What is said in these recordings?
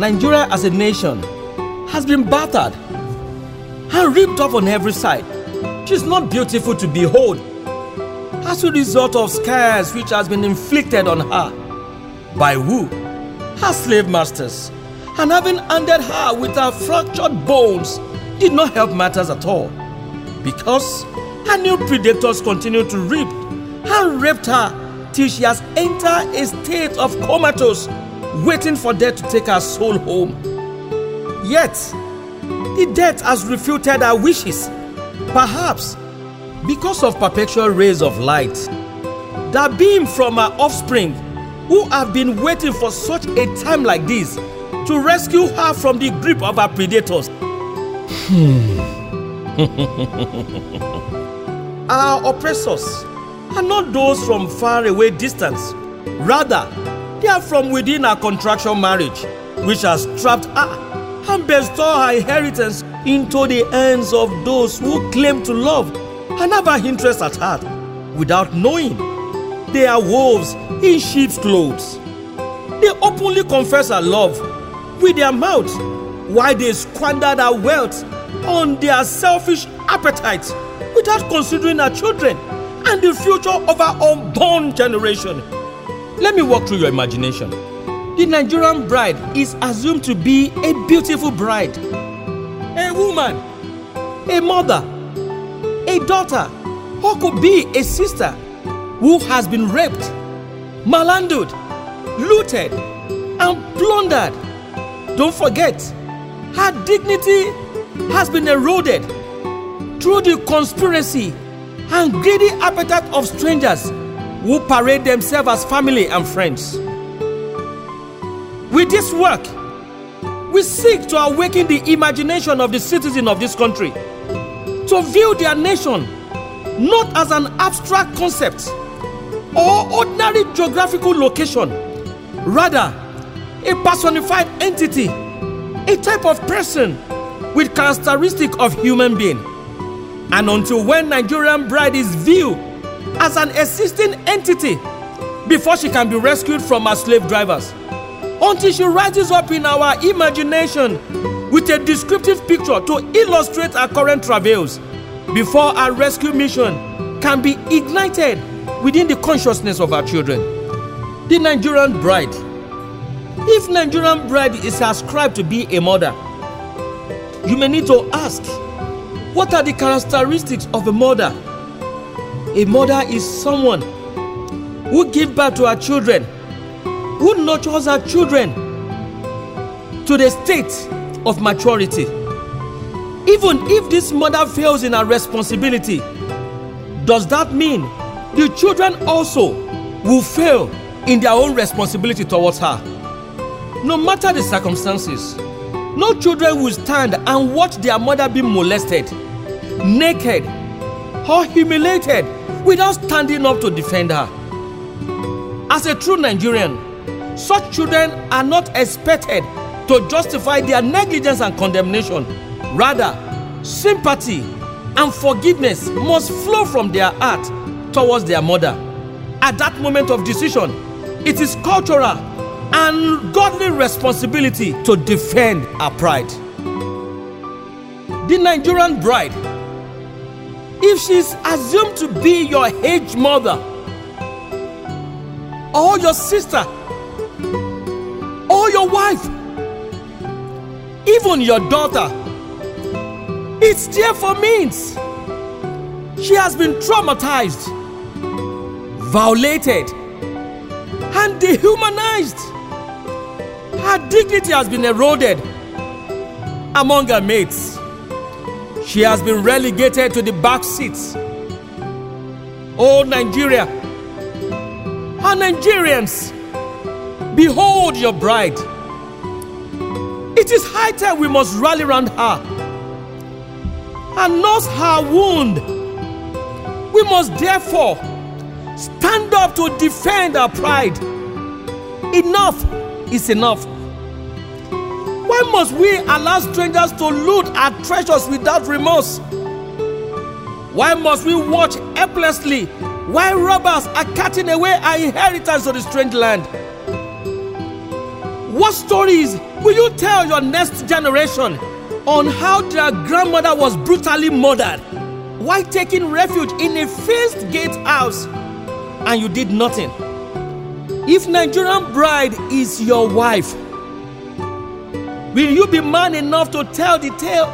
Nigeria as a nation has been battered and ripped off on every side. She's not beautiful to behold as a result of scars which has been inflicted on her by who? Her slave masters. And having handed her with her fractured bones did not help matters at all. Because her new predators continued to rip and raped her till she has entered a state of comatose, waiting for death to take her soul home. Yet, the death has refuted her wishes, perhaps because of perpetual rays of light that beam from her offspring who have been waiting for such a time like this to rescue her from the grip of her predators. Hmm. our oppressors are not those from far away distance. Rather, they are from within our contractual marriage, which has trapped her and bestowed her inheritance into the hands of those who claim to love and have her interest at heart without knowing they are wolves in sheep's clothes. They openly confess her love with their mouth while they squander their wealth on their selfish appetites without considering our children and the future of our unborn generation. Let me walk through your imagination. The Nigerian bride is assumed to be a beautiful bride, a woman, a mother, a daughter, or could be a sister who has been raped, malandered, looted, and plundered. Don't forget, her dignity has been eroded through the conspiracy and greedy appetite of strangers who parade themselves as family and friends. With this work, we seek to awaken the imagination of the citizens of this country to view their nation not as an abstract concept or ordinary geographical location, rather, a personified entity, a type of person with characteristic of human being. And until when Nigerian bride is viewed as an existing entity before she can be rescued from her slave drivers, until she rises up in our imagination with a descriptive picture to illustrate her current travails, before our rescue mission can be ignited within the consciousness of our children. The Nigerian bride. If Nigerian bride is ascribed to be a mother, you may need to ask, what are the characteristics of a mother? A mother is someone who gives birth to her children, who nurtures her children to the state of maturity. Even if this mother fails in her responsibility, does that mean the children also will fail in their own responsibility towards her? No matter the circumstances, no children will stand and watch their mother be molested, naked, or humiliated without standing up to defend her. As a true Nigerian, such children are not expected to justify their negligence and condemnation. Rather, sympathy and forgiveness must flow from their heart towards their mother. At that moment of decision, it is cultural and godly responsibility to defend our pride. The Nigerian bride, if she's assumed to be your age mother, or your sister, or your wife, even your daughter, it's there for means. She has been traumatized, violated, and dehumanized. Her dignity has been eroded among her mates. She has been relegated to the back seats. Oh, Nigeria, and Nigerians, behold your bride. It is high time we must rally round her and nurse her wound. We must therefore stand up to defend our pride. Enough is enough. Why must we allow strangers to loot our treasures without remorse? Why must we watch helplessly while robbers are cutting away our inheritance to the strange land? What stories will you tell your next generation on how their grandmother was brutally murdered while taking refuge in a fenced gate house and you did nothing? If Nigerian bride is your wife, will you be man enough to tell the tale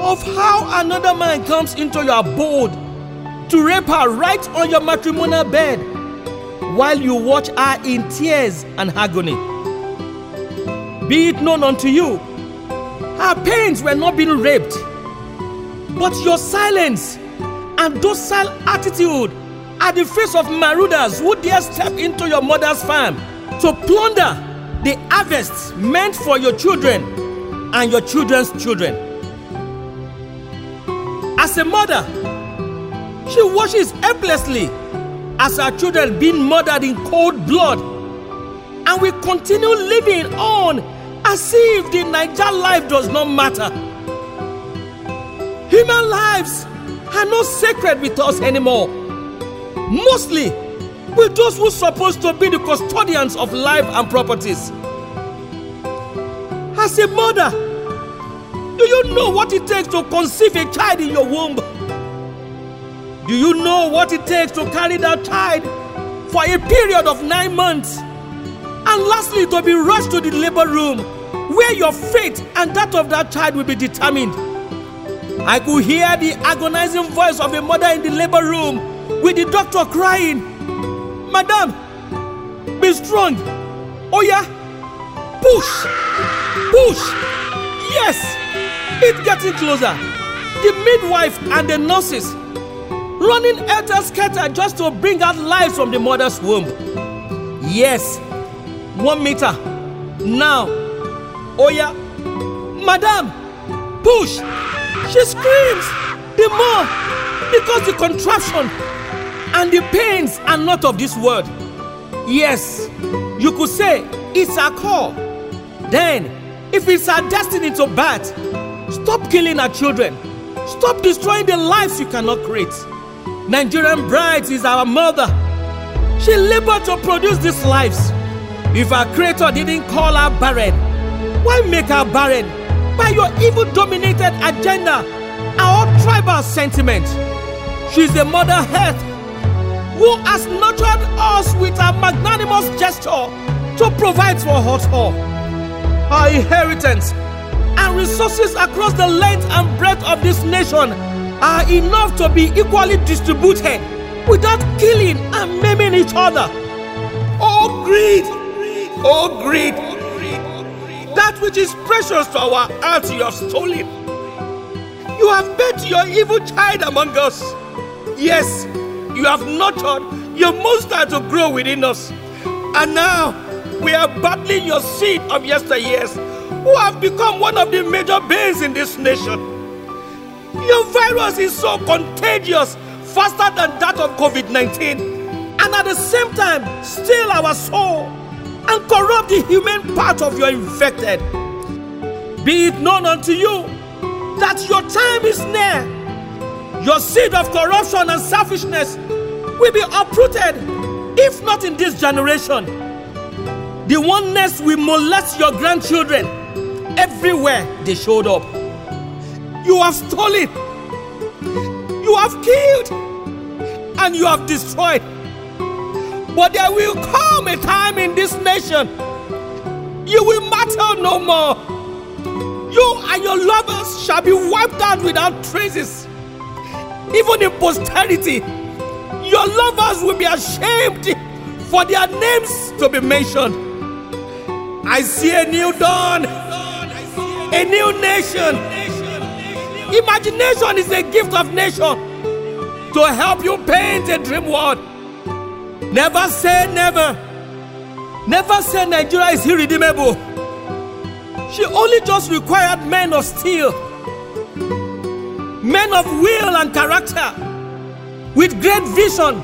of how another man comes into your abode to rape her right on your matrimonial bed while you watch her in tears and agony? Be it known unto you, her parents were not being raped, but your silence and docile attitude at the face of marauders who dare step into your mother's farm to plunder the harvest meant for your children and your children's children. As a mother, she watches helplessly as her children being murdered in cold blood and we continue living on as if the Niger life does not matter. Human lives are not sacred with us anymore. Mostly with those who are supposed to be the custodians of life and properties. As a mother, do you know what it takes to conceive a child in your womb? Do you know what it takes to carry that child for a period of nine months? And lastly, to be rushed to the labor room where your fate and that of that child will be determined. I could hear the agonizing voice of a mother in the labor room with the doctor crying, Madam, be strong. Oh, yeah, push, push. Yes, it's getting closer. The midwife and the nurses running helter skelter just to bring out life from the mother's womb. Yes, one meter. Now, oh yeah, Madam, push. She screams the more because the contraction and the pains are not of this world. Yes, you could say it's a call. Then, if it's our destiny to bat, stop killing our children. Stop destroying the lives you cannot create. Nigerian brides is our mother. She labored to produce these lives. If our creator didn't call her barren, why make her barren? By your evil dominated agenda, our tribal sentiment. She's the mother earth who has nurtured us with a magnanimous gesture to provide for us all. Our inheritance and resources across the length and breadth of this nation are enough to be equally distributed without killing and maiming each other. Oh, greed! Oh, greed! That which is precious to our hearts you have stolen. You have bet your evil child among us. Yes, you have nurtured your monster to grow within us. And now we are battling your seed of yesteryears who have become one of the major bans in this nation. Your virus is so contagious, faster than that of COVID 19, and at the same time, steal our soul and corrupt the human part of your infected. Be it known unto you that your time is near. Your seed of corruption and selfishness will be uprooted, if not in this generation. The oneness will molest your grandchildren everywhere they showed up. You have stolen, you have killed, and you have destroyed. But there will come a time in this nation you will matter no more. You and your lovers shall be wiped out without traces. Even in posterity, your lovers will be ashamed for their names to be mentioned. I see a new dawn, a new nation. Imagination is a gift of nation to help you paint a dream world. Never say never. Never say Nigeria is irredeemable. She only just required men of steel, men of will and character, with great vision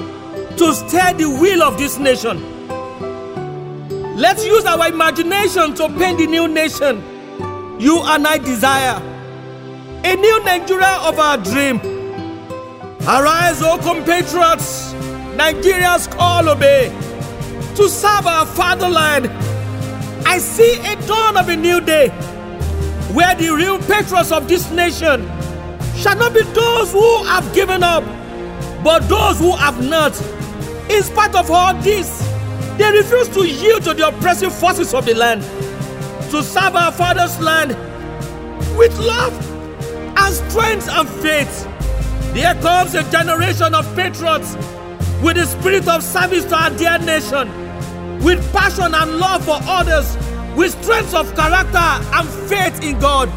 to steer the wheel of this nation. Let's use our imagination to paint the new nation you and I desire. A new Nigeria of our dream. Arise, O compatriots, Nigeria's call obey to serve our fatherland I see a dawn of a new day where the real patriots of this nation shall not be those who have given up, but those who have not. In spite of all this, they refuse to yield to the oppressive forces of the land, to serve our father's land with love and strength and faith. There comes a generation of patriots with the spirit of service to our dear nation, with passion and love for others, with strength of character and faith in God.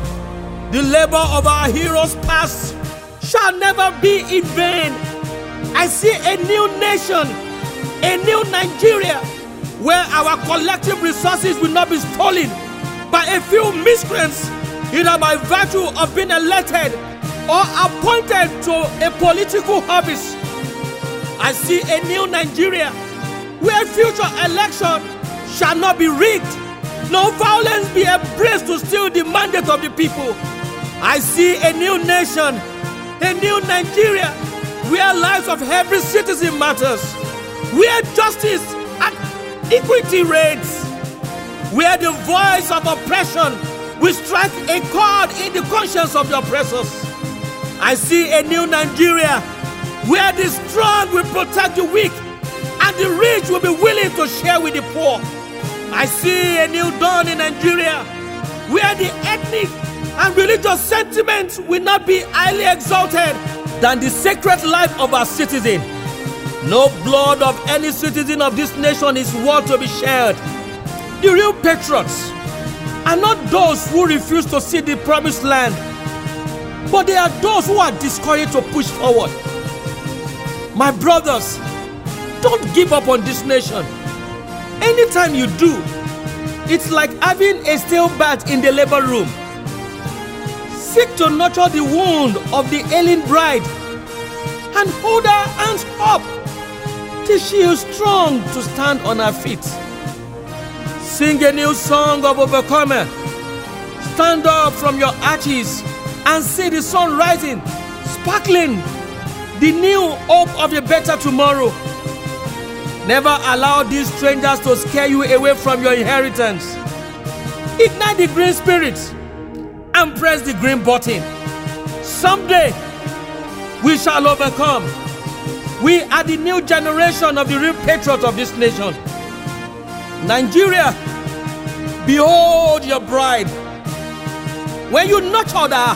The labor of our heroes past shall never be in vain. I see a new nation, a new Nigeria, where our collective resources will not be stolen by a few miscreants, either by virtue of being elected or appointed to a political office. I see a new Nigeria where future election shall not be rigged, no violence be embraced to steal the mandate of the people. I see a new nation, a new Nigeria where lives of every citizen matters, where justice and equity reigns, where the voice of oppression will strike a chord in the conscience of the oppressors. I see a new Nigeria where the strong will protect the weak and the rich will be willing to share with the poor. I see a new dawn in Nigeria where the ethnic and religious sentiments will not be highly exalted than the sacred life of our citizen. No blood of any citizen of this nation is worth to be shared. The real patriots are not those who refuse to see the promised land, but they are those who are discouraged to push forward. My brothers, don't give up on this nation. Anytime you do, it's like having a stale bat in the labor room. Seek to nurture the wound of the ailing bride and hold her hands up till she is strong to stand on her feet. Sing a new song of overcomer. Stand up from your arches and see the sun rising, sparkling, the new hope of a better tomorrow. Never allow these strangers to scare you away from your inheritance. Ignite the green spirit and press the green button. Someday, we shall overcome. We are the new generation of the real patriots of this nation. Nigeria, behold your bride. When you nurture her,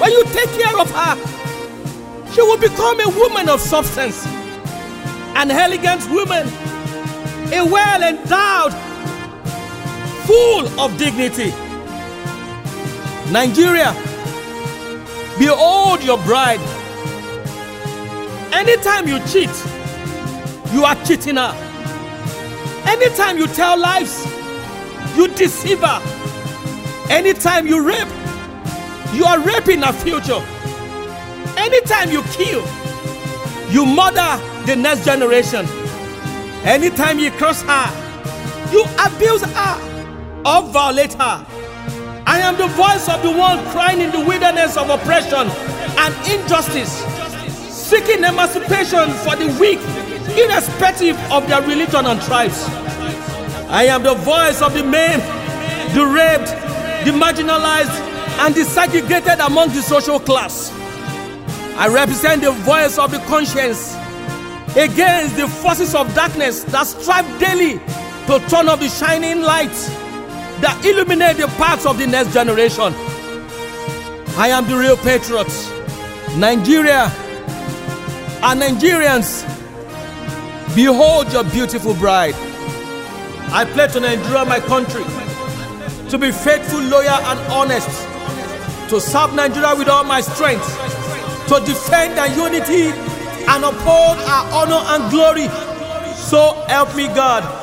when you take care of her, she will become a woman of substance, an elegant woman, a well endowed, full of dignity. Nigeria, behold your bride. Anytime you cheat, you are cheating her. Anytime you tell lies, you deceive her. Anytime you rape, you are raping her future. Anytime you kill, you murder the next generation. Anytime you curse her, you abuse her or violate her. I am the voice of the one crying in the wilderness of oppression and injustice, seeking emancipation for the weak, irrespective of their religion and tribes. I am the voice of the maimed, the raped, the marginalized, and the segregated among the social class. I represent the voice of the conscience against the forces of darkness that strive daily to turn off the shining light that illuminate the paths of the next generation. I am the real patriot. Nigeria and Nigerians, behold your beautiful bride. I pledge to Nigeria, my country, to be faithful, loyal, and honest, to serve Nigeria with all my strength, to defend our unity and uphold our honor and glory. So help me God.